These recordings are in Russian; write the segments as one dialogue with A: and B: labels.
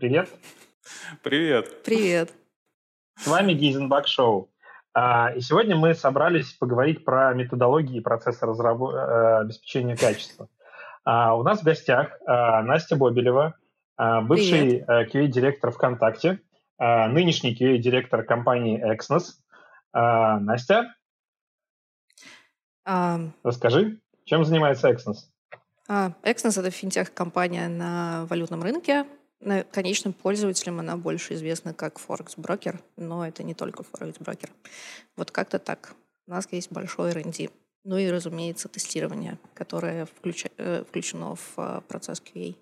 A: Привет.
B: Привет.
C: Привет.
A: С вами Гейзенбак Шоу. А, и сегодня мы собрались поговорить про методологии и процессы разработ... Э, обеспечения качества. А, у нас в гостях а, Настя Бобелева, бывший QA-директор ВКонтакте, нынешний QA-директор компании Exnos. Настя, а... расскажи, чем занимается Exnos?
C: А, Exnos — это финтех-компания на валютном рынке. Конечным пользователям она больше известна как Forex брокер, но это не только Forex брокер. Вот как-то так. У нас есть большой R&D. Ну и, разумеется, тестирование, которое включ... Э, включено в э, процесс QA.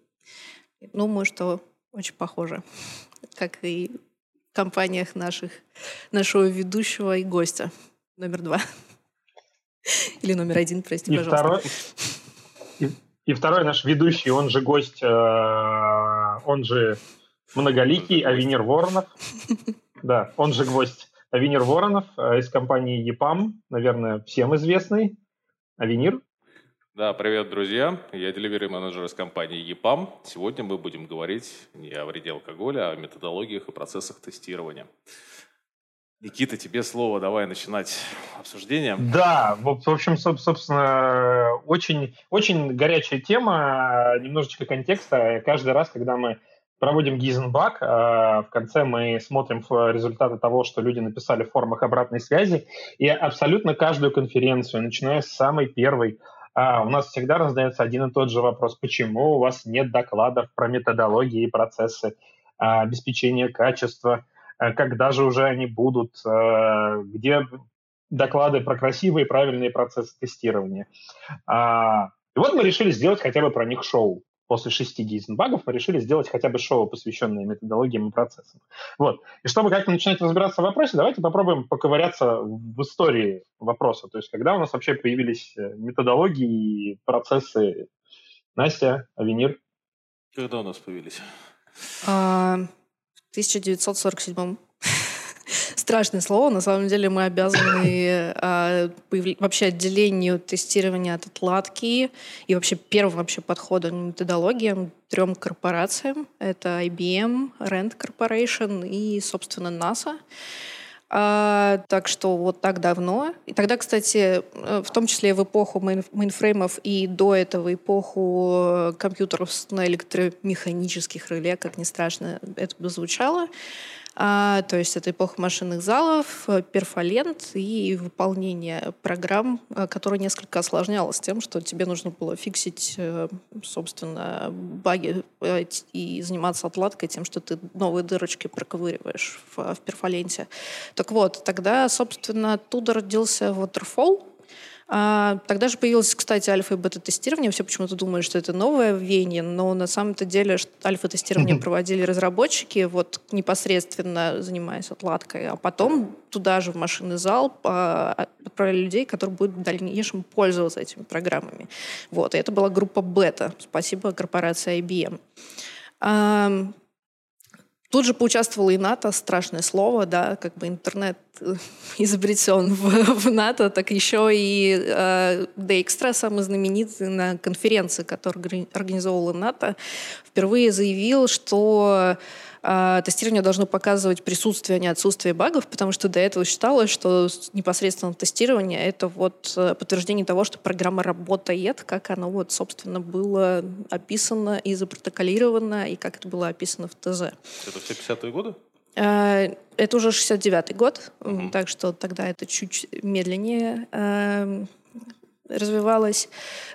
C: Думаю, что очень похоже, как и в компаниях наших, нашего ведущего и гостя номер два. Или номер один, прости,
A: и
C: пожалуйста.
A: Второй, и, второй наш ведущий, он же гость, э, он же многоликий Авенир Воронов. Да, он же гвоздь Авенир Воронов э, из компании EPAM, наверное, всем известный. Авенир.
B: Да, привет, друзья. Я delivery менеджер из компании EPAM. Сегодня мы будем говорить не о вреде алкоголя, а о методологиях и процессах тестирования. Никита, тебе слово, давай начинать обсуждение.
A: Да, в, общем, собственно, очень, очень горячая тема, немножечко контекста. Каждый раз, когда мы проводим Гизенбак, в конце мы смотрим результаты того, что люди написали в формах обратной связи, и абсолютно каждую конференцию, начиная с самой первой, а, у нас всегда раздается один и тот же вопрос, почему у вас нет докладов про методологии и процессы а, обеспечения качества, Э, когда же уже они будут, э, где доклады про красивые и правильные процессы тестирования. А, и вот мы решили сделать хотя бы про них шоу. После шести гейзенбагов мы решили сделать хотя бы шоу, посвященное методологиям и процессам. Вот. И чтобы как-то начинать разбираться в вопросе, давайте попробуем поковыряться в истории вопроса. То есть когда у нас вообще появились э, методологии и процессы. Настя, Авенир?
B: Когда у нас появились?
C: А, 1947 страшное слово. На самом деле мы обязаны э, вообще отделению тестирования от отладки и вообще первым вообще подходом методологиям трем корпорациям. Это IBM, Rand Corporation и, собственно, NASA. А, так что вот так давно. И тогда, кстати, э, в том числе в эпоху мейнфреймов и до этого эпоху компьютеров на электромеханических реле, как ни страшно это бы звучало, а, то есть это эпоха машинных залов, э, перфолент и выполнение программ, э, которое несколько осложнялось тем, что тебе нужно было фиксить, э, собственно, баги и заниматься отладкой тем, что ты новые дырочки проковыриваешь в, в перфоленте. Так вот, тогда, собственно, оттуда родился Waterfall, а, тогда же появилось, кстати, альфа и бета-тестирование. Все почему-то думают, что это новое веяние, но на самом-то деле альфа-тестирование проводили разработчики, вот непосредственно занимаясь отладкой, а потом туда же в машинный зал а, отправляли людей, которые будут в дальнейшем пользоваться этими программами. Вот, и это была группа бета. Спасибо корпорации IBM. Тут же поучаствовала и НАТО, страшное слово, да, как бы интернет изобретен в, в НАТО, так еще и э, Дейкстра, самый знаменитый на конференции, которую организовывала НАТО, впервые заявил, что а, тестирование должно показывать присутствие, а не отсутствие багов, потому что до этого считалось, что непосредственно тестирование — это вот э, подтверждение того, что программа работает, как оно вот, собственно, было описано и запротоколировано, и как это было описано в ТЗ.
B: Это все 50-е годы?
C: А, это уже 69-й год, угу. так что тогда это чуть медленнее эм, развивалась.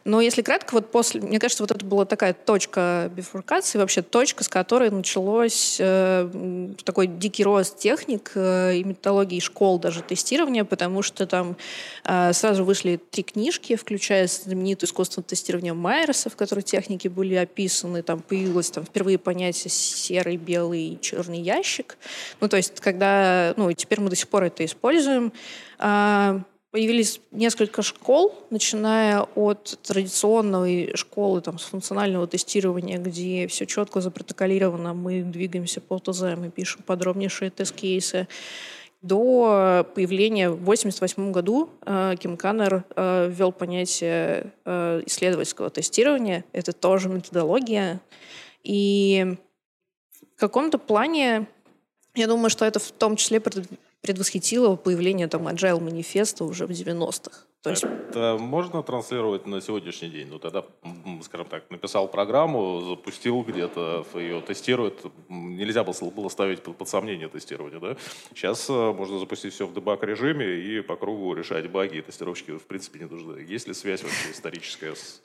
C: Но если кратко, вот после, мне кажется, вот это была такая точка бифуркации, вообще точка, с которой началось э, такой дикий рост техник э, и методологии школ даже тестирования, потому что там э, сразу вышли три книжки, включая знаменитую искусство тестирования Майерса, в которой техники были описаны, там появилось там впервые понятие серый, белый, черный ящик. Ну, то есть, когда, ну, и теперь мы до сих пор это используем. Э, Появились несколько школ, начиная от традиционной школы там, с функционального тестирования, где все четко запротоколировано, мы двигаемся по ТЗ, мы пишем подробнейшие тест-кейсы, до появления в 1988 году э, Ким Каннер э, ввел понятие э, исследовательского тестирования. Это тоже методология. И каком-то плане я думаю, что это в том числе предвосхитило появление там agile манифеста уже в 90-х.
B: То есть... Это можно транслировать на сегодняшний день? Ну, тогда, скажем так, написал программу, запустил где-то, ее тестирует. Нельзя было ставить под сомнение тестирование, да? Сейчас э, можно запустить все в дебаг режиме и по кругу решать баги, и тестировщики, в принципе, не нужны. Есть ли связь вообще историческая с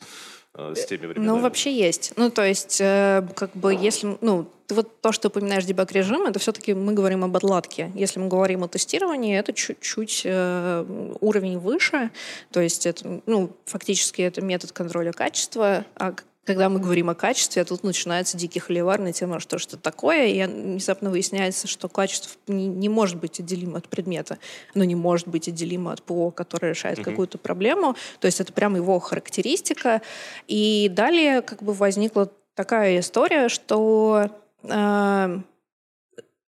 B: с теми временами?
C: Ну, вообще есть. Ну, то есть, э, как бы, если... Ну, ты вот то, что упоминаешь дебаг режим, это все-таки мы говорим об отладке. Если мы говорим о тестировании, это чуть-чуть э, уровень выше. То есть, это, ну, фактически это метод контроля качества, а когда мы говорим о качестве, тут начинается дикий холивар на тему, что что такое, и внезапно выясняется, что качество не, не может быть отделимо от предмета, оно не может быть отделимо от ПО, которое решает mm-hmm. какую-то проблему, то есть это прямо его характеристика. И далее как бы возникла такая история, что э,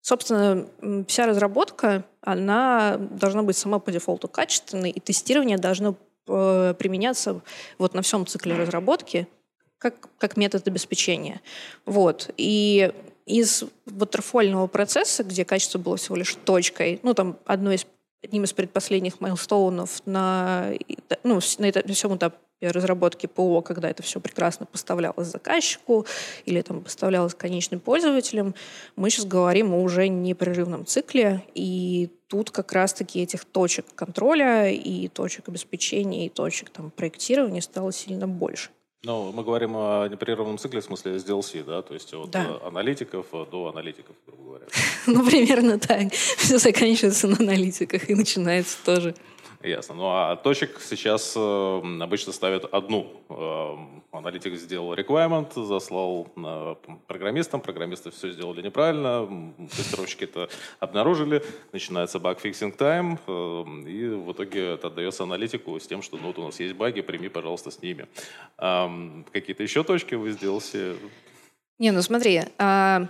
C: собственно, вся разработка, она должна быть сама по дефолту качественной, и тестирование должно э, применяться вот на всем цикле разработки, как, как метод обеспечения. Вот. И из ватерфольного процесса, где качество было всего лишь точкой, ну, там, одной из, одним из предпоследних майлстоунов на, ну, на, это, на всем этапе разработки ПО, когда это все прекрасно поставлялось заказчику или там поставлялось конечным пользователям, мы сейчас говорим о уже непрерывном цикле, и тут как раз-таки этих точек контроля и точек обеспечения, и точек там, проектирования стало сильно больше.
B: Ну, мы говорим о непрерывном цикле, в смысле с DLC, да? То есть от да. аналитиков до аналитиков, грубо говоря.
C: Ну, примерно так. Все заканчивается на аналитиках и начинается тоже.
B: Ясно. Ну а точек сейчас э, обычно ставят одну. Э, аналитик сделал requirement, заслал э, программистам, программисты все сделали неправильно, тестировщики это обнаружили, начинается bug-fixing time, э, и в итоге это отдается аналитику с тем, что ну, вот у нас есть баги, прими, пожалуйста, с ними. Э, какие-то еще точки вы сделали?
C: Не, ну смотри, а,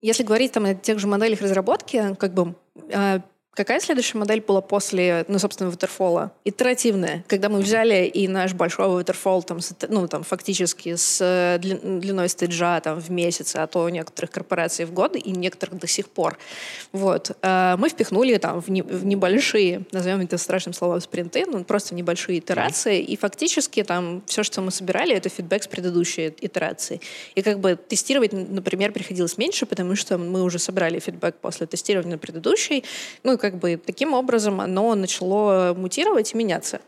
C: если говорить там о тех же моделях разработки, как бы а, Какая следующая модель была после, ну, собственно, Waterfall? Итеративная. Когда мы взяли и наш большой Waterfall, там, с, ну, там, фактически с э, длиной stage а там, в месяц, а то у некоторых корпораций в год, и некоторых до сих пор. Вот. Э, мы впихнули там в, не, в небольшие, назовем это страшным словом, спринты, ну, просто в небольшие итерации, и фактически там все, что мы собирали, это фидбэк с предыдущей итерации. И как бы тестировать, например, приходилось меньше, потому что мы уже собрали фидбэк после тестирования на предыдущей, ну, и как бы таким образом оно начало мутировать и меняться.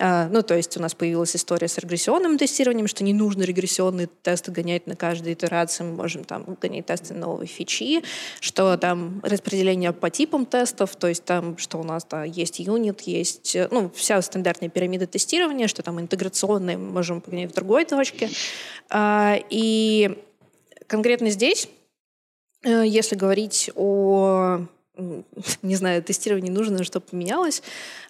C: А, ну, то есть у нас появилась история с регрессионным тестированием, что не нужно регрессионные тесты гонять на каждой итерации, мы можем там гонять тесты на новые фичи, что там распределение по типам тестов, то есть там, что у нас да, есть юнит, есть, ну, вся стандартная пирамида тестирования, что там интеграционные мы можем погонять в другой точке. А, и конкретно здесь, э, если говорить о не знаю, тестирование нужно, что поменялось.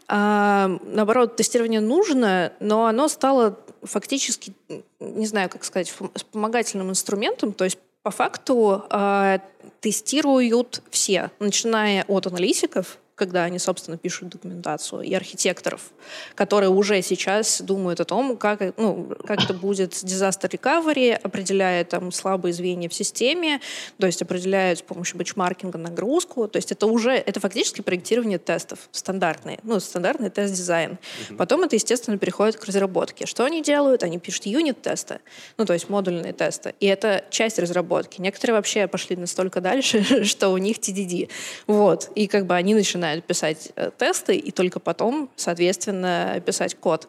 C: А, наоборот, тестирование нужно, но оно стало фактически, не знаю, как сказать, вспомогательным инструментом, то есть по факту э, тестируют все, начиная от аналитиков, когда они, собственно, пишут документацию, и архитекторов, которые уже сейчас думают о том, как, ну, как это будет disaster recovery, определяют там слабые звенья в системе, то есть определяют с помощью бенчмаркинга нагрузку, то есть это уже, это фактически проектирование тестов стандартные, ну, стандартный тест-дизайн. Mm-hmm. Потом это, естественно, переходит к разработке. Что они делают? Они пишут юнит-тесты, ну, то есть модульные тесты, и это часть разработки. Некоторые вообще пошли настолько дальше, что у них TDD. Вот, и как бы они начинают писать э, тесты и только потом, соответственно, писать код.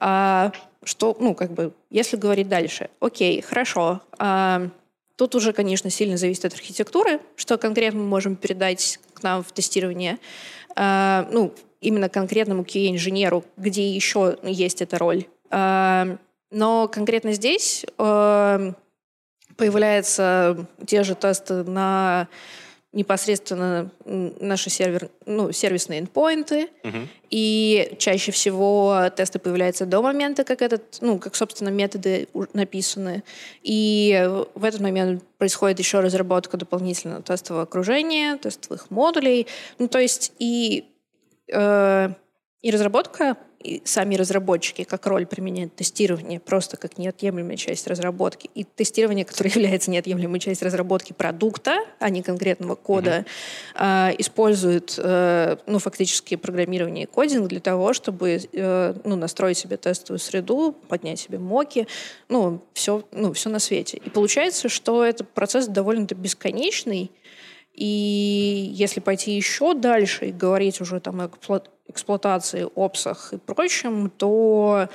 C: А, что, ну, как бы, если говорить дальше, окей, хорошо. А, тут уже, конечно, сильно зависит от архитектуры, что конкретно мы можем передать к нам в тестирование. А, ну, именно конкретному QA-инженеру, где еще есть эта роль. А, но конкретно здесь а, появляются те же тесты на непосредственно наши сервер, ну, сервисные endpoinты, uh-huh. и чаще всего тесты появляются до момента, как этот, ну, как, собственно, методы написаны, и в этот момент происходит еще разработка дополнительного тестового окружения, тестовых модулей, ну, то есть и, э, и разработка сами разработчики как роль применяют тестирование просто как неотъемлемая часть разработки, и тестирование, которое является неотъемлемой частью разработки продукта, а не конкретного кода, mm-hmm. используют э, ну, фактически программирование и кодинг для того, чтобы э, ну, настроить себе тестовую среду, поднять себе моки, ну, все, ну, все на свете. И получается, что этот процесс довольно-то бесконечный, и если пойти еще дальше и говорить уже там о эксплуатации, опсах и прочем, то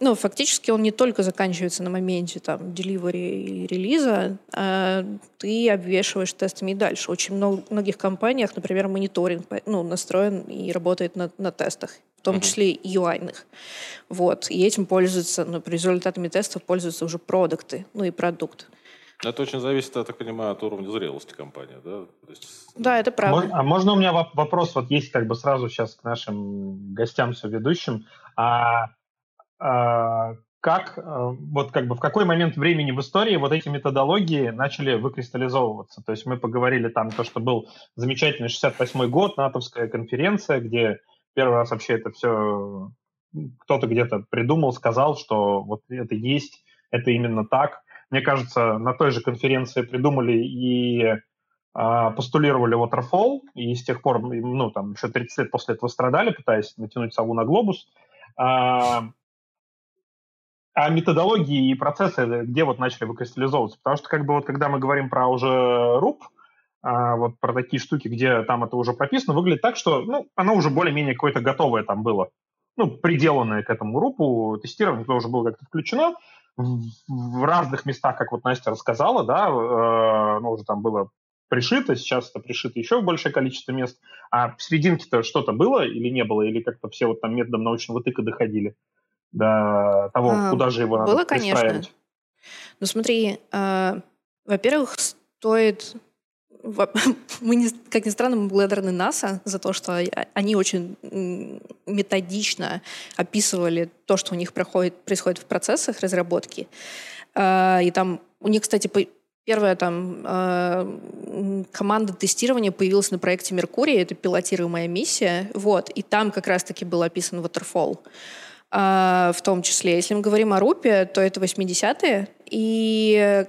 C: ну, фактически он не только заканчивается на моменте там delivery и релиза, а ты обвешиваешь тестами и дальше. Очень много, многих компаниях, например, мониторинг ну, настроен и работает на, на тестах, в том числе и UI-ных. Вот. И этим пользуются, ну, результатами тестов пользуются уже продукты, ну и продукт.
B: Это очень зависит, я так понимаю, от уровня зрелости компании, да? То
C: есть... Да, это правда.
A: А можно у меня вопрос, вот есть как бы сразу сейчас к нашим гостям, соведущим. А, а как, э, вот как бы в какой момент времени в истории вот эти методологии начали выкристаллизовываться? То есть мы поговорили там то, что был замечательный 68-й год, натовская конференция, где первый раз вообще это все кто-то где-то придумал, сказал, что вот это есть, это именно так. Мне кажется, на той же конференции придумали и а, постулировали Waterfall, и с тех пор, ну, там, еще 30 лет после этого страдали, пытаясь натянуть сову на глобус. А, а методологии и процессы где вот начали выкристаллизовываться? Потому что, как бы, вот когда мы говорим про уже RUP, а, вот про такие штуки, где там это уже прописано, выглядит так, что, ну, оно уже более-менее какое-то готовое там было. Ну, приделанное к этому рупу, тестирование тоже было как-то включено, в разных местах, как вот Настя рассказала, да, э, ну, уже там было пришито, сейчас это пришито еще в большее количество мест, а в серединке-то что-то было или не было, или как-то все вот там методом научного тыка доходили до того, а, куда же его
C: надо Было, конечно. Ну смотри, э, во-первых, стоит мы, как ни странно, мы благодарны НАСА за то, что они очень методично описывали то, что у них проходит, происходит в процессах разработки. А, и там у них, кстати, Первая там э, команда тестирования появилась на проекте Меркурий, это пилотируемая миссия, вот, и там как раз-таки был описан Waterfall. Э, в том числе, если мы говорим о Рупе, то это 80-е, и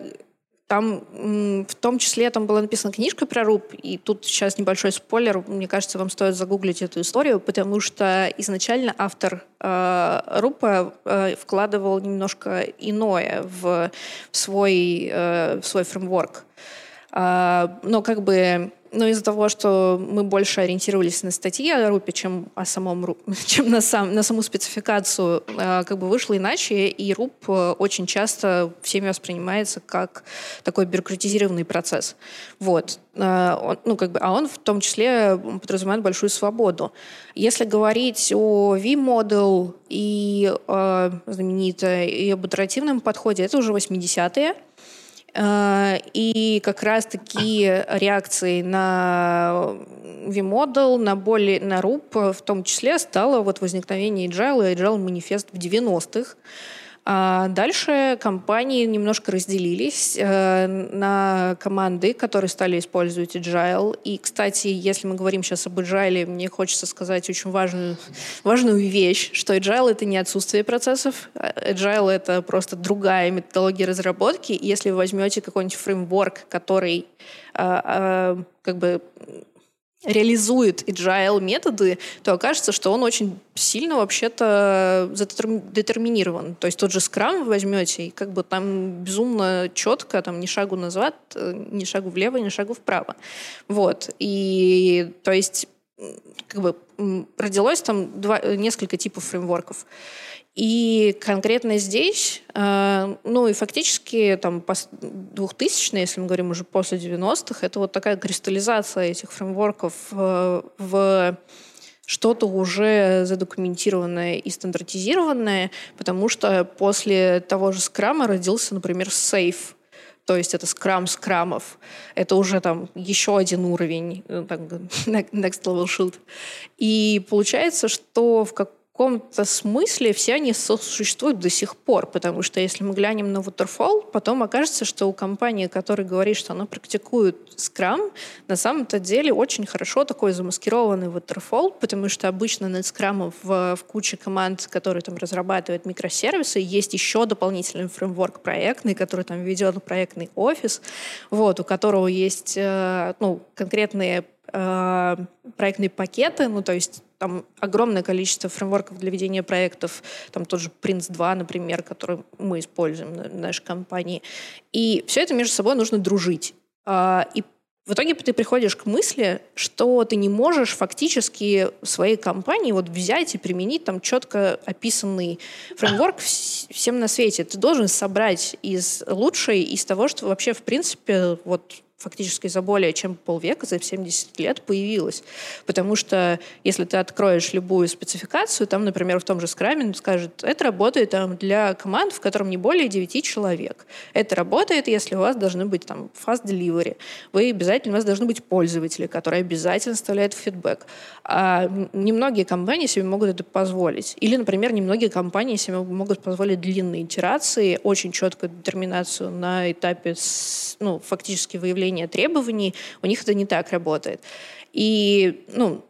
C: там в том числе там была написана книжка про РУП, и тут сейчас небольшой спойлер, мне кажется, вам стоит загуглить эту историю, потому что изначально автор э, РУПа э, вкладывал немножко иное в, в, свой, э, в свой фреймворк. Э, но как бы но из-за того, что мы больше ориентировались на статьи о Рупе, чем, о самом, чем на, сам, на саму спецификацию, э, как бы вышло иначе, и РУП э, очень часто всеми воспринимается как такой бюрократизированный процесс. Вот. Он, ну, как бы, а он в том числе подразумевает большую свободу. Если говорить о V-Model и э, знаменитое, и об итеративном подходе, это уже 80-е. Э, и как раз такие реакции на V-Model, на более, на RUP в том числе стало вот возникновение Agile и Agile манифест в 90-х. А дальше компании немножко разделились э, на команды, которые стали использовать Agile. И, кстати, если мы говорим сейчас об Agile, мне хочется сказать очень важную, важную вещь, что Agile — это не отсутствие процессов. Agile — это просто другая методология разработки. Если вы возьмете какой-нибудь фреймворк, который э, э, как бы реализует agile методы, то окажется, что он очень сильно вообще-то детерминирован. То есть тот же Scrum вы возьмете, и как бы там безумно четко, там ни шагу назад, ни шагу влево, ни шагу вправо. Вот. И то есть как бы родилось там два, несколько типов фреймворков. И конкретно здесь, э, ну и фактически там 2000 если мы говорим уже после 90-х, это вот такая кристаллизация этих фреймворков э, в что-то уже задокументированное и стандартизированное, потому что после того же скрама родился, например, сейф, то есть это скрам скрамов. Это уже там еще один уровень, э, next level shoot. И получается, что в как каком-то смысле все они существуют до сих пор, потому что если мы глянем на Waterfall, потом окажется, что у компании, которая говорит, что она практикует Scrum, на самом-то деле очень хорошо такой замаскированный Waterfall, потому что обычно над Scrum в, в куче команд, которые там разрабатывают микросервисы, есть еще дополнительный фреймворк проектный, который там ведет проектный офис, вот, у которого есть э, ну, конкретные э, проектные пакеты, ну, то есть там огромное количество фреймворков для ведения проектов, там тот же Prince 2, например, который мы используем в нашей компании. И все это между собой нужно дружить. А, и в итоге ты приходишь к мысли, что ты не можешь фактически в своей компании вот взять и применить там четко описанный фреймворк всем на свете. Ты должен собрать из лучшей, из того, что вообще в принципе вот фактически за более чем полвека, за 70 лет появилась. Потому что если ты откроешь любую спецификацию, там, например, в том же скраме скажет, это работает там, для команд, в котором не более 9 человек. Это работает, если у вас должны быть там fast delivery. Вы обязательно, у вас должны быть пользователи, которые обязательно оставляют фидбэк. А немногие компании себе могут это позволить. Или, например, немногие компании себе могут позволить длинные итерации, очень четкую детерминацию на этапе ну, фактически выявления выявления требований, у них это не так работает. И, ну,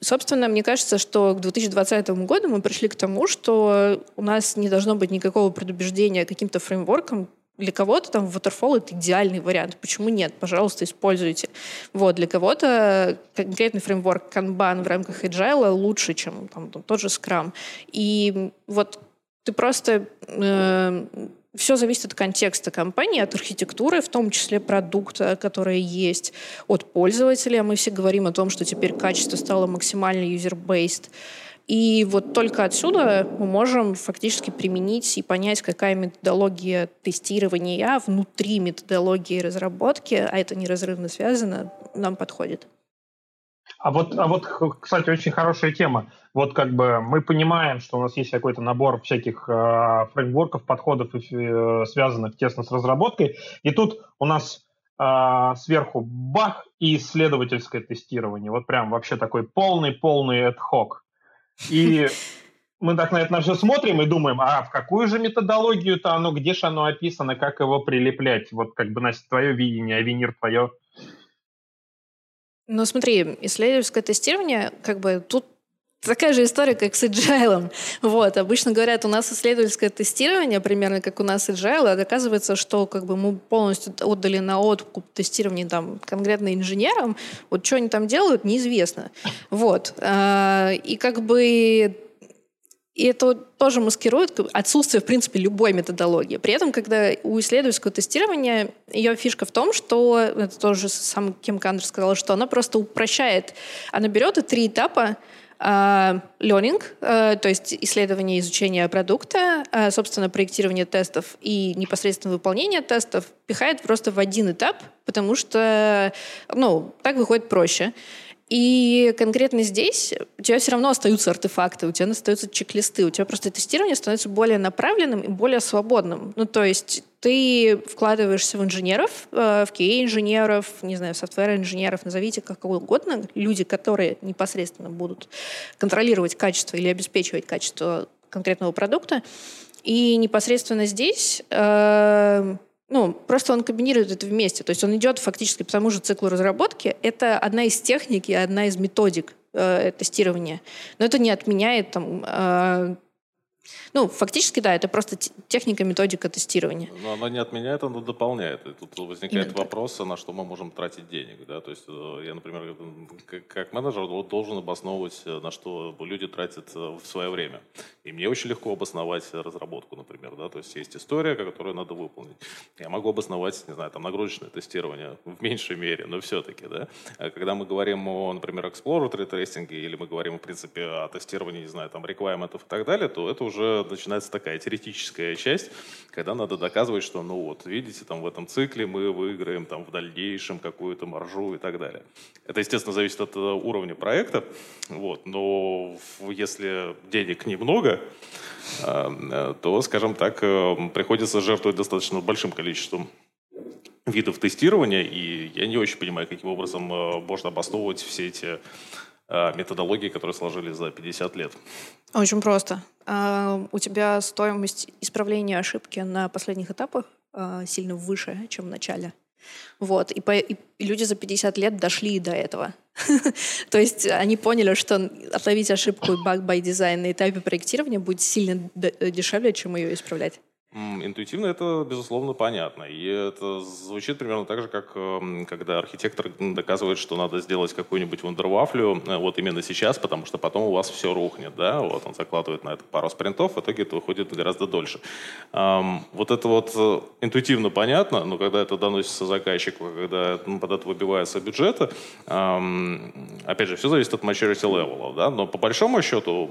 C: Собственно, мне кажется, что к 2020 году мы пришли к тому, что у нас не должно быть никакого предубеждения каким-то фреймворкам. Для кого-то там Waterfall — это идеальный вариант. Почему нет? Пожалуйста, используйте. Вот, для кого-то конкретный фреймворк Kanban в рамках Agile лучше, чем там, тот же Scrum. И вот ты просто э, все зависит от контекста компании, от архитектуры, в том числе продукта, который есть, от пользователя. Мы все говорим о том, что теперь качество стало максимально user-based. И вот только отсюда мы можем фактически применить и понять, какая методология тестирования внутри методологии разработки, а это неразрывно связано, нам подходит.
A: А вот, а вот, кстати, очень хорошая тема. Вот как бы мы понимаем, что у нас есть какой-то набор всяких э, фреймворков, подходов, э, связанных тесно с разработкой, и тут у нас э, сверху бах и исследовательское тестирование. Вот прям вообще такой полный-полный ad-hoc. И мы так на это все смотрим и думаем, а в какую же методологию-то оно, где же оно описано, как его прилеплять? Вот как бы, Настя, твое видение, а Венир твое
C: ну, смотри, исследовательское тестирование, как бы тут такая же история, как с agile. Вот, обычно говорят, у нас исследовательское тестирование, примерно как у нас agile, а оказывается, что как бы мы полностью отдали на откуп тестирование там конкретно инженерам, вот что они там делают, неизвестно. Вот. А, и как бы и это тоже маскирует отсутствие, в принципе, любой методологии. При этом, когда у исследовательского тестирования ее фишка в том, что, это тоже сам Ким Кандер сказал, что она просто упрощает. Она берет и три этапа, Uh, learning, uh, то есть исследование, изучение продукта, uh, собственно, проектирование тестов и непосредственно выполнение тестов пихает просто в один этап, потому что, ну, так выходит проще. И конкретно здесь у тебя все равно остаются артефакты, у тебя остаются чек-листы, у тебя просто тестирование становится более направленным и более свободным. Ну, то есть ты вкладываешься в инженеров, э, в QA-инженеров, не знаю, софтвер-инженеров, назовите как угодно, люди, которые непосредственно будут контролировать качество или обеспечивать качество конкретного продукта. И непосредственно здесь э, ну, просто он комбинирует это вместе. То есть он идет фактически по тому же циклу разработки. Это одна из техник и одна из методик э, тестирования. Но это не отменяет там, э, ну, фактически, да, это просто техника, методика тестирования.
B: Но она не отменяет, она дополняет. И тут возникает Именно вопрос, так. на что мы можем тратить денег. Да? То есть э, я, например, как менеджер должен обосновывать, э, на что люди тратят э, в свое время. И мне очень легко обосновать разработку, например. Да? То есть есть история, которую надо выполнить. Я могу обосновать, не знаю, там нагрузочное тестирование в меньшей мере, но все-таки. Да? А когда мы говорим о, например, exploratory тестинге, или мы говорим, в принципе, о тестировании, не знаю, там, реквайментов и так далее, то это уже начинается такая теоретическая часть, когда надо доказывать, что, ну вот, видите, там в этом цикле мы выиграем там в дальнейшем какую-то маржу и так далее. Это, естественно, зависит от э, уровня проекта, вот, но если денег немного, э, э, то, скажем так, приходится жертвовать достаточно большим количеством видов тестирования, и я не очень понимаю, каким образом можно обосновывать все эти методологии, которые сложились за 50 лет?
C: Очень просто. У тебя стоимость исправления ошибки на последних этапах сильно выше, чем в начале. Вот. И, по, и люди за 50 лет дошли до этого. То есть они поняли, что отловить ошибку bug by design на этапе проектирования будет сильно дешевле, чем ее исправлять.
B: Интуитивно это, безусловно, понятно. И это звучит примерно так же, как эм, когда архитектор доказывает, что надо сделать какую-нибудь вундервафлю э, вот именно сейчас, потому что потом у вас все рухнет. Да? Вот он закладывает на это пару спринтов, в итоге это выходит гораздо дольше. Вот это вот э, интуитивно понятно, но когда это доносится заказчику, когда под это выбивается бюджеты, опять же, все зависит от maturity level. Да? Но по большому счету,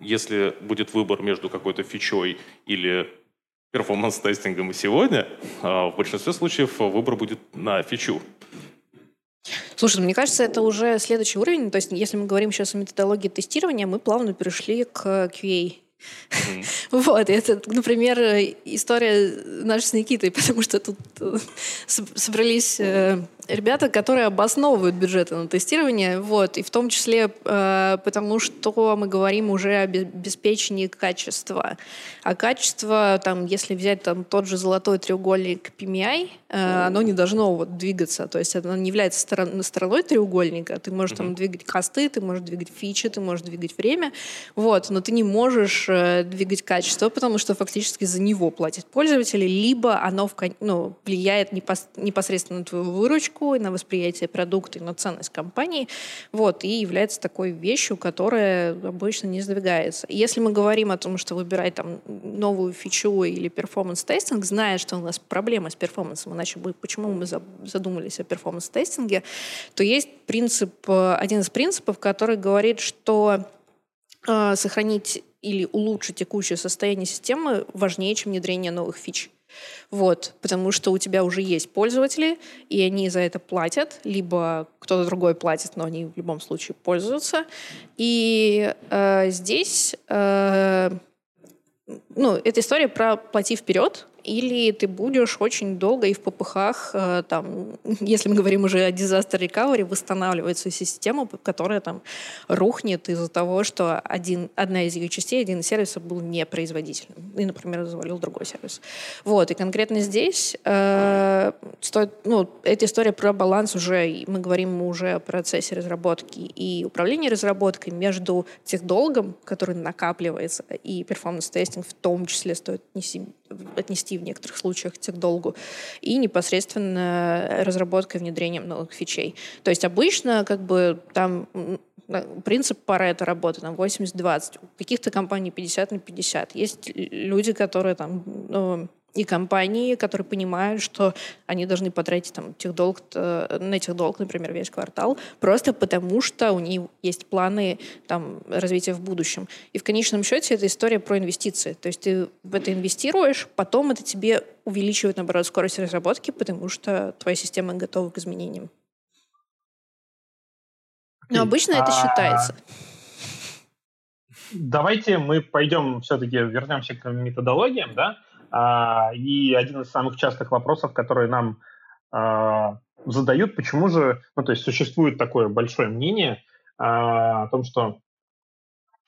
B: если будет выбор между какой-то фичой или performance testing ом и сегодня, а в большинстве случаев выбор будет на фичу.
C: Слушай, мне кажется, это уже следующий уровень. То есть, если мы говорим сейчас о методологии тестирования, мы плавно перешли к QA. Mm. Вот, это, например, история наша с Никитой, потому что тут э, собрались э, ребята, которые обосновывают бюджеты на тестирование, вот, и в том числе э, потому, что мы говорим уже о обеспечении качества. А качество, там, если взять там, тот же золотой треугольник PMI, э, оно не должно вот, двигаться, то есть оно не является сторон, стороной треугольника, ты можешь там двигать косты, ты можешь двигать фичи, ты можешь двигать время, вот, но ты не можешь э, двигать качество, потому что фактически за него платят пользователи, либо оно в, ну, влияет непосредственно на твою выручку, и на восприятие продукта, и на ценность компании, вот, и является такой вещью, которая обычно не сдвигается. Если мы говорим о том, что выбирать там новую фичу или performance testing, зная, что у нас проблема с performance ом, иначе бы почему мы задумались о performance testing е, то есть принцип, один из принципов, который говорит, что э, сохранить или улучшить текущее состояние системы важнее, чем внедрение новых фич. Вот, потому что у тебя уже есть пользователи, и они за это платят, либо кто-то другой платит, но они в любом случае пользуются. И э, здесь, э, ну, эта история про плати вперед, или ты будешь очень долго и в попыхах, э, там, если мы говорим уже о disaster recovery, восстанавливать свою систему, которая там рухнет из-за того, что один, одна из ее частей, один из сервисов был непроизводительным. И, например, завалил другой сервис. Вот. И конкретно здесь э, стоит, ну, эта история про баланс уже, мы говорим уже о процессе разработки и управления разработкой между техдолгом, который накапливается, и performance testing в том числе стоит нести отнести в некоторых случаях к долгу, и непосредственно разработкой и внедрением новых фичей. То есть обычно как бы там принцип Паретта работы, там 80-20, у каких-то компаний 50 на 50. Есть люди, которые там ну, и компании, которые понимают, что они должны потратить там, техдолг, э, на техдолг, например, весь квартал, просто потому что у них есть планы там, развития в будущем. И в конечном счете это история про инвестиции. То есть ты в это инвестируешь, потом это тебе увеличивает, наоборот, скорость разработки, потому что твоя система готова к изменениям. Но обычно это а, считается.
A: Давайте мы пойдем все-таки вернемся к методологиям, да? А, и один из самых частых вопросов, которые нам а, задают, почему же, ну, то есть существует такое большое мнение а, о том, что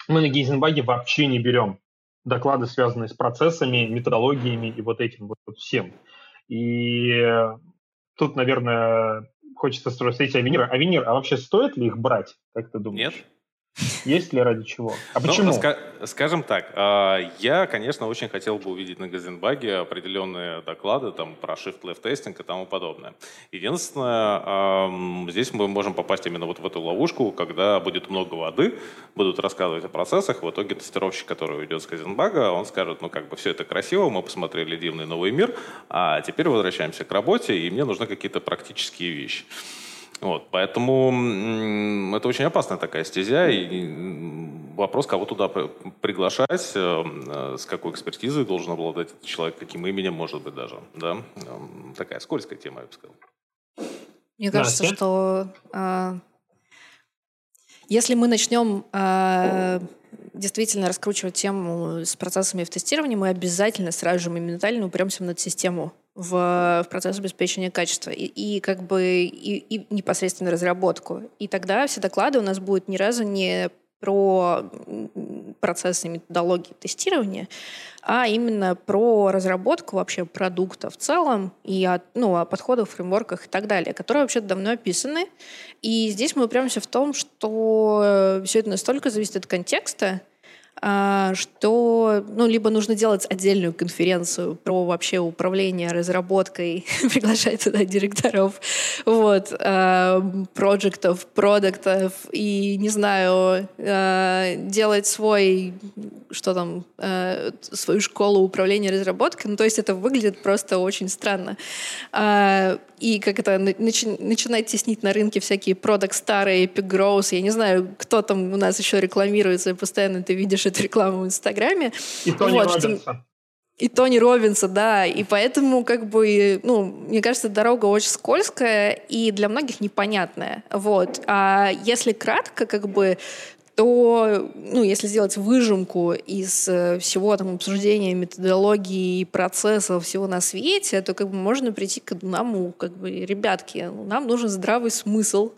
A: мы на Гейзенбаге вообще не берем доклады, связанные с процессами, методологиями и вот этим вот, всем. И тут, наверное, хочется спросить Авенира. Авенир, а вообще стоит ли их брать, как ты думаешь?
B: Нет.
A: Есть ли ради чего? А ну, почему?
B: ска- скажем так, а, я, конечно, очень хотел бы увидеть на Газенбаге определенные доклады там, про shift-left тестинг и тому подобное. Единственное, здесь мы можем попасть именно вот в эту ловушку, когда будет много воды, будут рассказывать о процессах, в итоге тестировщик, который уйдет с Газенбага, он скажет, ну как бы все это красиво, мы посмотрели дивный новый мир, а теперь возвращаемся к работе, и мне нужны какие-то практические вещи. Вот, поэтому это очень опасная такая стезя, и вопрос, кого туда приглашать, э, э, с какой экспертизой должен обладать этот человек, каким именем, может быть, даже. Да? Такая скользкая тема, я бы сказал.
C: Мне кажется, Настя? что э, если мы начнем э, действительно раскручивать тему с процессами в тестировании, мы обязательно сразу же моментально упремся в над систему в, в процесс обеспечения качества и, и как бы и, и непосредственно разработку. И тогда все доклады у нас будут ни разу не про процессы методологии тестирования, а именно про разработку вообще продукта в целом и от, ну, о подходах, фреймворках и так далее, которые вообще давно описаны. И здесь мы упремся в том, что все это настолько зависит от контекста, что ну, либо нужно делать отдельную конференцию про вообще управление разработкой, приглашать туда директоров, вот, а, проектов, продуктов, и, не знаю, а, делать свой, что там, свою школу управления разработкой. Ну, то есть это выглядит просто очень странно и как это начи, начинать теснить на рынке всякие продукт старые, Epic Growth, я не знаю, кто там у нас еще рекламируется, и постоянно ты видишь эту рекламу в Инстаграме.
A: И Тони вот, Робинса.
C: И Тони Робинса, да. И поэтому, как бы, ну, мне кажется, дорога очень скользкая и для многих непонятная. Вот. А если кратко, как бы, то, ну, если сделать выжимку из э, всего там обсуждения методологии, процессов, всего на свете, то как бы можно прийти к одному, как бы, ребятки, нам нужен здравый смысл.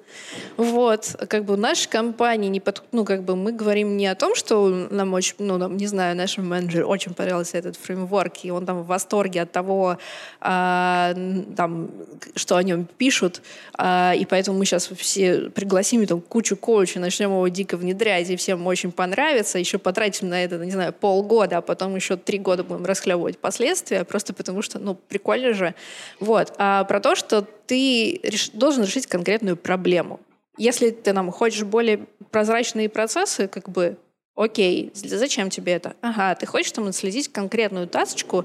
C: Вот, как бы нашей компании не под, ну, как бы мы говорим не о том, что нам очень, ну, нам, не знаю, нашему менеджеру очень понравился этот фреймворк, и он там в восторге от того, а, там, что о нем пишут, а, и поэтому мы сейчас все пригласим там кучу коучей, начнем его дико внедрять, внедрять, и всем очень понравится, еще потратим на это, не знаю, полгода, а потом еще три года будем расхлебывать последствия, просто потому что, ну, прикольно же. Вот. А про то, что ты реш... должен решить конкретную проблему. Если ты нам хочешь более прозрачные процессы, как бы Окей, зачем тебе это? Ага, ты хочешь там отследить конкретную тасочку,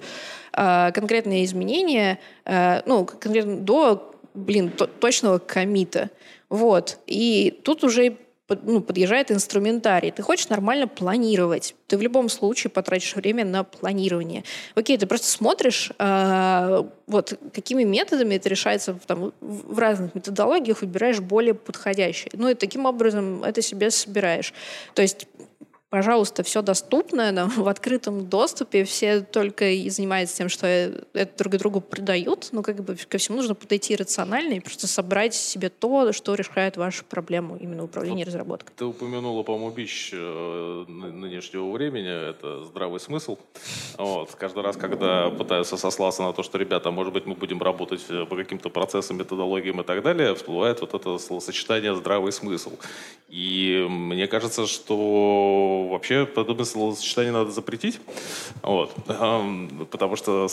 C: э, конкретные изменения, э, ну, конкретно до, блин, точного комита. Вот. И тут уже ну, подъезжает инструментарий. Ты хочешь нормально планировать. Ты в любом случае потратишь время на планирование. Окей, ты просто смотришь, э, вот какими методами это решается там, в разных методологиях, выбираешь более подходящие. Ну и таким образом это себе собираешь. То есть пожалуйста, все доступно нам, в открытом доступе, все только и занимаются тем, что это друг другу продают, но как бы ко всему нужно подойти рационально и просто собрать себе то, что решает вашу проблему именно управления вот разработкой.
B: Ты упомянула, по-моему, бич э, нынешнего времени, это здравый смысл. Вот. Каждый раз, когда пытаются сослаться на то, что, ребята, может быть, мы будем работать э, по каким-то процессам, методологиям и так далее, всплывает вот это словосочетание «здравый смысл». И мне кажется, что вообще подобное словосочетание надо запретить. Вот. Потому что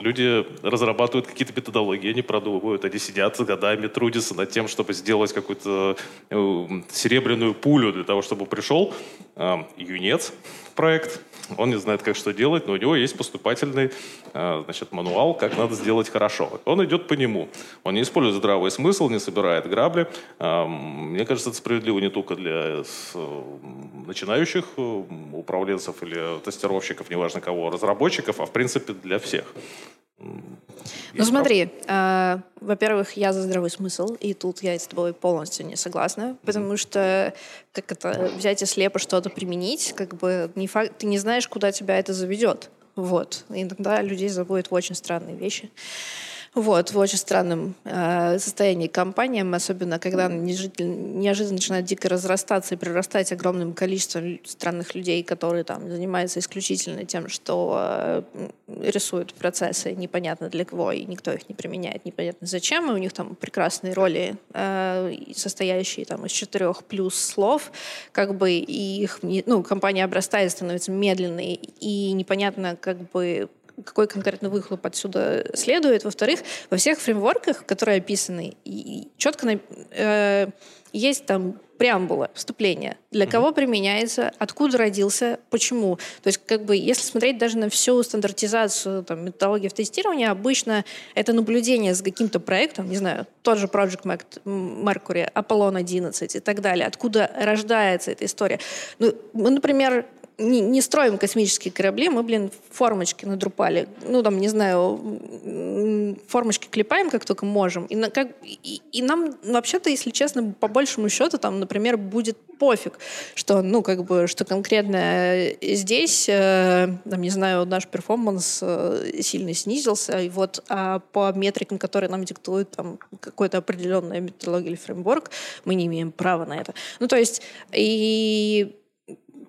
B: люди разрабатывают какие-то методологии, они продумывают, они сидят годами, трудятся над тем, чтобы сделать какую-то э, серебряную пулю для того, чтобы пришел юнец проект, он не знает, как что делать, но у него есть поступательный э, значит, мануал, как надо сделать хорошо. Он идет по нему. Он не использует здравый смысл, не собирает грабли. Мне кажется, это справедливо не только для начинающих э, управленцев или тестировщиков, неважно кого, разработчиков, а в принципе для всех.
C: Ну смотри, э, во-первых, я за здравый смысл, и тут я с тобой полностью не согласна, потому что как это взять и слепо что-то применить, как бы не факт, ты не знаешь, куда тебя это заведет. Вот. И иногда людей заводят в очень странные вещи. Вот, в очень странном э, состоянии компаниям, особенно когда неожиданно начинает дико разрастаться и прирастать огромным количеством странных людей, которые там занимаются исключительно тем, что э, рисуют процессы непонятно для кого, и никто их не применяет, непонятно зачем, и у них там прекрасные роли, э, состоящие там из четырех плюс слов, как бы и их, ну, компания обрастает, становится медленной, и непонятно, как бы какой конкретно выхлоп отсюда следует. Во-вторых, во всех фреймворках, которые описаны, четко э, есть там преамбула, вступление. Для кого применяется, откуда родился, почему. То есть, как бы, если смотреть даже на всю стандартизацию там, методологии в тестировании, обычно это наблюдение за каким-то проектом, не знаю, тот же Project Mercury, Apollon 11 и так далее, откуда рождается эта история. Ну, мы, например, не, не строим космические корабли, мы, блин, формочки надрупали. Ну, там, не знаю, формочки клепаем, как только можем. И, на, как, и, и нам, вообще-то, если честно, по большему счету, там, например, будет пофиг, что, ну, как бы, что конкретно здесь, э, там, не знаю, наш перформанс э, сильно снизился, и вот а по метрикам, которые нам диктуют там какой-то определенная методология или фреймворк, мы не имеем права на это. Ну, то есть, и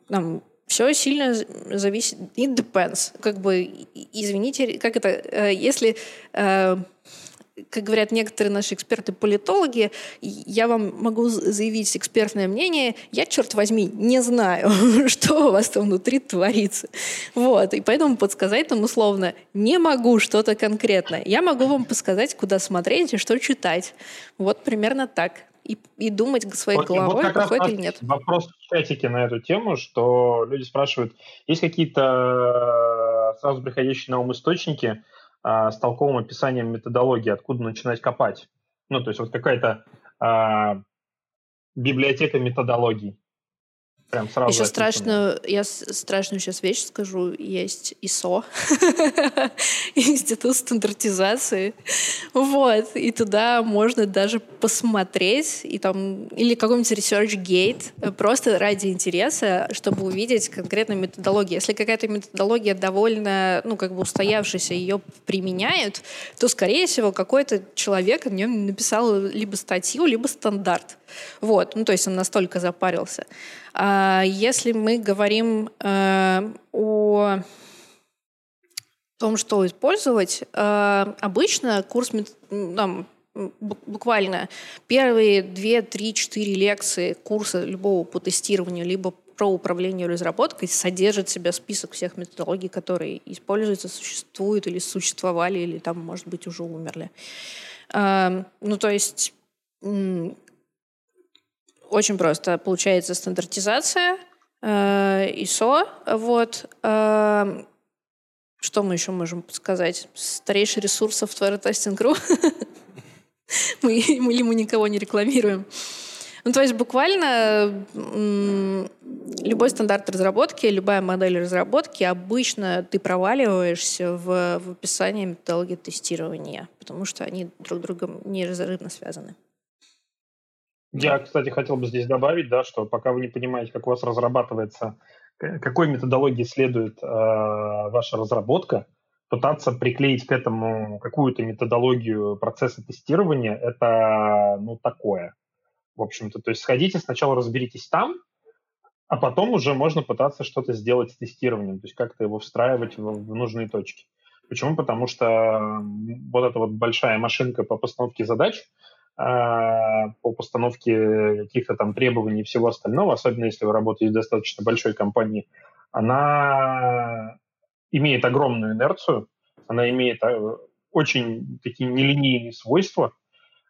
C: там, все сильно зависит. It depends. Как бы, извините, как это, э, если э, как говорят некоторые наши эксперты-политологи, я вам могу заявить экспертное мнение, я, черт возьми, не знаю, что у вас там внутри творится. Вот, и поэтому подсказать там условно не могу что-то конкретное. Я могу вам подсказать, куда смотреть и что читать. Вот примерно так и, и думать своей вот, головой, вот подходит или нет.
A: Вопрос в чатике на эту тему, что люди спрашивают, есть какие-то э, сразу приходящие на ум источники а, с толковым описанием методологии, откуда начинать копать? Ну, то есть вот какая-то а, библиотека методологий.
C: Прям сразу Еще страшную, я страшную сейчас вещь скажу. Есть ИСО, Институт стандартизации. Вот. И туда можно даже посмотреть, и там, или какой-нибудь ResearchGate, просто ради интереса, чтобы увидеть конкретно методологию. Если какая-то методология довольно, ну, как бы устоявшаяся, ее применяют, то, скорее всего, какой-то человек в нем написал либо статью, либо стандарт. Вот. Ну, то есть он настолько запарился. А если мы говорим э, о том, что использовать, э, обычно курс там, буквально первые две, три, четыре лекции курса любого по тестированию, либо про управление разработкой содержит в себя список всех методологий, которые используются, существуют или существовали, или там, может быть, уже умерли. Э, ну, то есть очень просто. Получается стандартизация, э, ISO. Вот. Э, что мы еще можем сказать? Старейший ресурс Software Testing Group. мы, или мы никого не рекламируем. Ну, то есть буквально любой стандарт разработки, любая модель разработки, обычно ты проваливаешься в, в описании методологии тестирования, потому что они друг с другом неразрывно связаны.
A: Я, кстати, хотел бы здесь добавить, да, что пока вы не понимаете, как у вас разрабатывается, какой методологии следует э, ваша разработка, пытаться приклеить к этому какую-то методологию процесса тестирования, это, ну, такое. В общем-то, то есть сходите, сначала разберитесь там, а потом уже можно пытаться что-то сделать с тестированием, то есть как-то его встраивать в, в нужные точки. Почему? Потому что вот эта вот большая машинка по постановке задач – по постановке каких-то там требований и всего остального, особенно если вы работаете в достаточно большой компании, она имеет огромную инерцию, она имеет а, очень такие нелинейные свойства,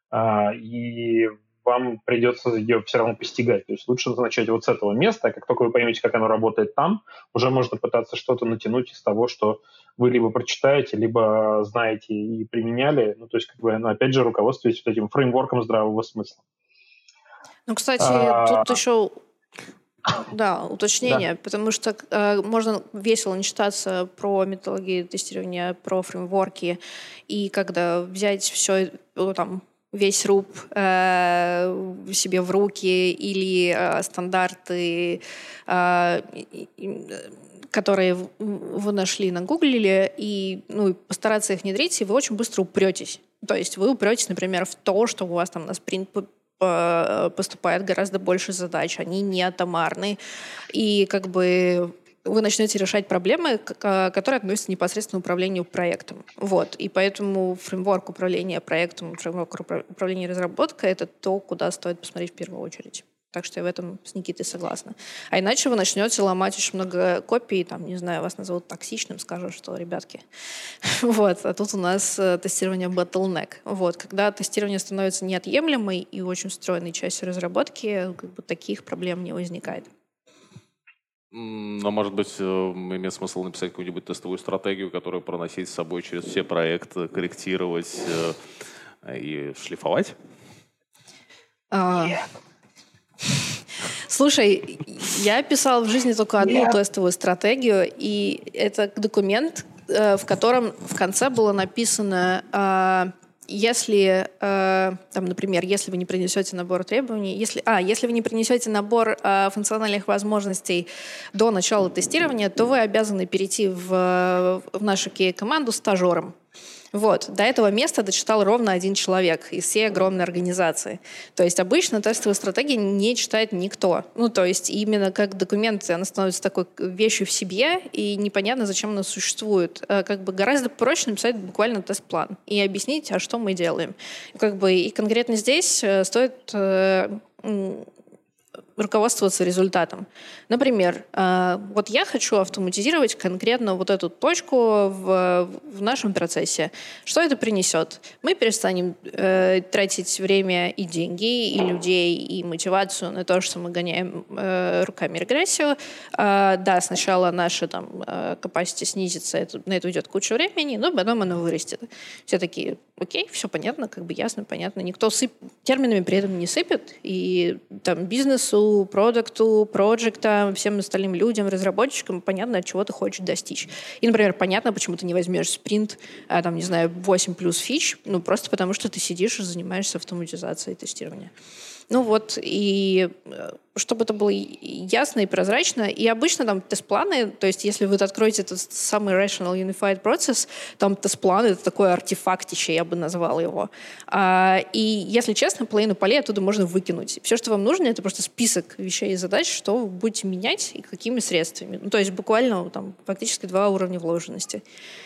A: а, и вам придется ее все равно постигать. То есть лучше начать вот с этого места, как только вы поймете, как оно работает там, уже можно пытаться что-то натянуть из того, что вы либо прочитаете, либо знаете и применяли. Ну, то есть, как бы, ну, опять же, руководствуетесь вот этим фреймворком здравого смысла.
C: Ну, кстати, а... тут еще да, уточнение, да. потому что э, можно весело не читаться про методологии тестирования, про фреймворки, и когда взять все ну, там весь руб э, себе в руки или э, стандарты, э, которые вы нашли, нагуглили, и ну, постараться их внедрить, и вы очень быстро упретесь. То есть вы упретесь, например, в то, что у вас там на спринт поступает гораздо больше задач, они не атомарны, и как бы вы начнете решать проблемы, а, которые относятся непосредственно к управлению проектом. Вот. И поэтому фреймворк управления проектом, фреймворк управления разработкой — это то, куда стоит посмотреть в первую очередь. Так что я в этом с Никитой согласна. А иначе вы начнете ломать очень много копий, там, не знаю, вас назовут токсичным, скажут, что, ребятки, вот, а тут у нас э, тестирование bottleneck. Вот, когда тестирование становится неотъемлемой и очень встроенной частью разработки, как бы таких проблем не возникает.
B: Но, может быть, э, имеет смысл написать какую-нибудь тестовую стратегию, которую проносить с собой через все проекты, корректировать э, и шлифовать?
C: А, Слушай, я писала в жизни только одну тестовую стратегию, и это документ, э, в котором в конце было написано а, если, э, там, например, если вы не принесете набор требований, если, а, если вы не принесете набор э, функциональных возможностей до начала тестирования, то вы обязаны перейти в, в нашу команду стажером. Вот. До этого места дочитал ровно один человек из всей огромной организации. То есть обычно тестовые стратегии не читает никто. Ну, то есть именно как документ она становится такой вещью в себе, и непонятно, зачем она существует. Э, как бы гораздо проще написать буквально тест-план и объяснить, а что мы делаем. Как бы и конкретно здесь э, стоит э, руководствоваться результатом. Например, э, вот я хочу автоматизировать конкретно вот эту точку в, в нашем процессе. Что это принесет? Мы перестанем э, тратить время и деньги, и людей, и мотивацию на то, что мы гоняем э, руками регрессию. Э, да, сначала наша там э, capacity снизится, это, на это уйдет куча времени, но потом она вырастет. Все такие, окей, все понятно, как бы ясно, понятно. Никто сып... терминами при этом не сыпет, и там бизнесу, продукту, проектам, всем остальным людям, разработчикам понятно, чего ты хочешь достичь. И, например, понятно, почему ты не возьмешь спринт, а, там, не знаю, 8 плюс фич, ну, просто потому что ты сидишь и занимаешься автоматизацией тестирования. Ну вот, и э, чтобы это было ясно и прозрачно. И обычно там тест-планы, то есть если вы откроете этот самый Rational Unified Process, там тест-план — это такое артефактище, я бы назвал его. А, и если честно, половину полей оттуда можно выкинуть. Все, что вам нужно, это просто список вещей и задач, что вы будете менять и какими средствами. Ну, то есть буквально там фактически два уровня вложенности.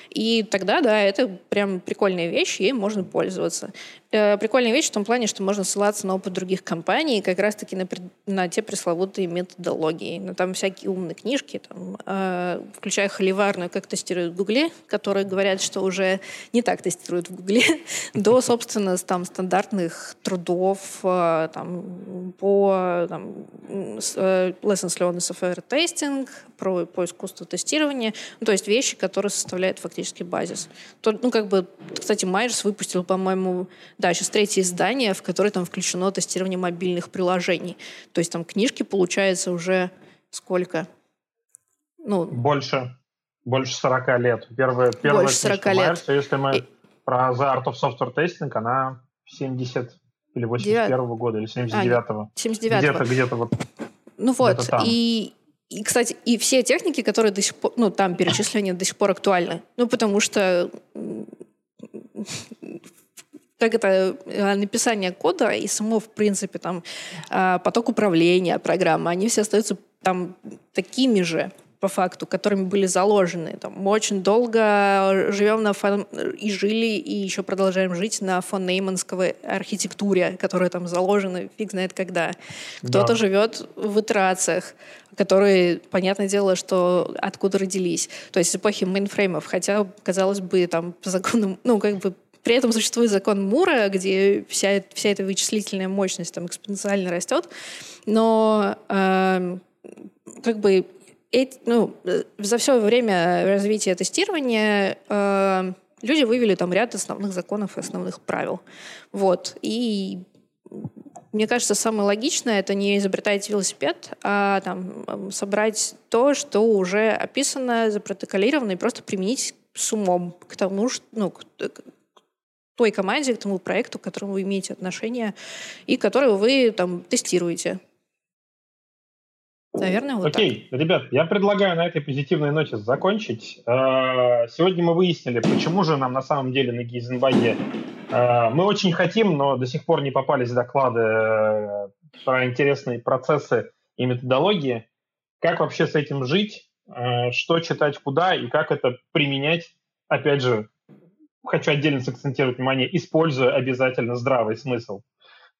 C: И тогда, да, это прям прикольная вещь, ей можно пользоваться. Э, прикольная вещь в том плане, что можно ссылаться на опыт других компаний, как раз-таки на, на те пресловутые методологии. Ну, там всякие умные книжки, там, э, включая холиварную «Как тестируют в Гугле», которые говорят, что уже не так тестируют в Гугле, до, собственно, там, стандартных трудов э, там, по там, э, lessons learned software testing, про, по искусству тестирования. Ну, то есть вещи, которые составляют фактически базис. То, ну, как бы, кстати, Майерс выпустил, по-моему, да, сейчас третье издание, в которое там включено тестирование мобильных приложений. То есть там книжки, получается, уже сколько?
A: Ну, больше, больше 40 лет. Первая, первая
C: больше 40 лет. Майерса,
A: если мы И... про The Art of Software Testing, она 70 или 81 -го года, или 79-го. А, 79-го. Где-то, где-то вот.
C: Ну вот, и, и, кстати, и все техники, которые до сих пор, ну, там перечисления до сих пор актуальны. Ну, потому что как это э, написание кода и само, в принципе, там а, поток управления программы, они все остаются там такими же по факту, которыми были заложены. Там, мы очень долго живем на фон... и жили, и еще продолжаем жить на фон Нейманской архитектуре, которая там заложена фиг знает когда. Кто-то да. живет в итерациях, которые, понятное дело, что откуда родились. То есть эпохи мейнфреймов, хотя, казалось бы, там по законам, ну, как бы при этом существует закон Мура, где вся, вся эта вычислительная мощность там экспоненциально растет, но э, как бы эти, ну, за все время развития тестирования э, люди вывели там ряд основных законов и основных правил. Вот. И мне кажется, самое логичное это не изобретать велосипед, а там, собрать то, что уже описано, запротоколировано, и просто применить с умом к тому, что, ну, той команде, к тому проекту, к которому вы имеете отношение, и который вы там тестируете. Наверное, вот
A: Окей, так. ребят, я предлагаю на этой позитивной ноте закончить. Э, сегодня мы выяснили, почему же нам на самом деле на Гейзенбаге э, мы очень хотим, но до сих пор не попались доклады э, про интересные процессы и методологии. Как вообще с этим жить, что читать куда и как это применять. Опять же, хочу отдельно сакцентировать внимание, используя обязательно здравый смысл.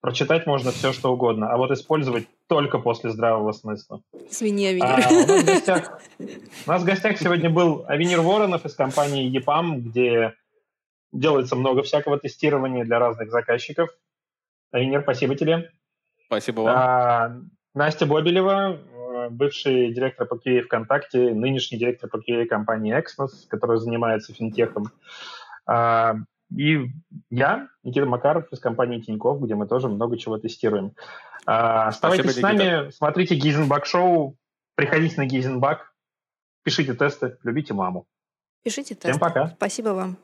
A: Прочитать можно все, что угодно, а вот использовать только после здравого смысла.
C: Извини, Авенир. А,
A: у, нас в гостях, у нас в гостях сегодня был Авенир Воронов из компании EPAM, где делается много всякого тестирования для разных заказчиков. Авенир, спасибо тебе.
B: Спасибо вам. А,
A: Настя Бобелева, бывший директор по QA ВКонтакте, нынешний директор по QA компании Exmos, которая занимается финтехом. А, и я, Никита Макаров из компании Тиньков, где мы тоже много чего тестируем. А, оставайтесь Спасибо, с нами, Никита. смотрите Гизенбак шоу, приходите на Гизенбак, пишите тесты, любите маму.
C: Пишите тесты.
A: Всем пока.
C: Спасибо вам.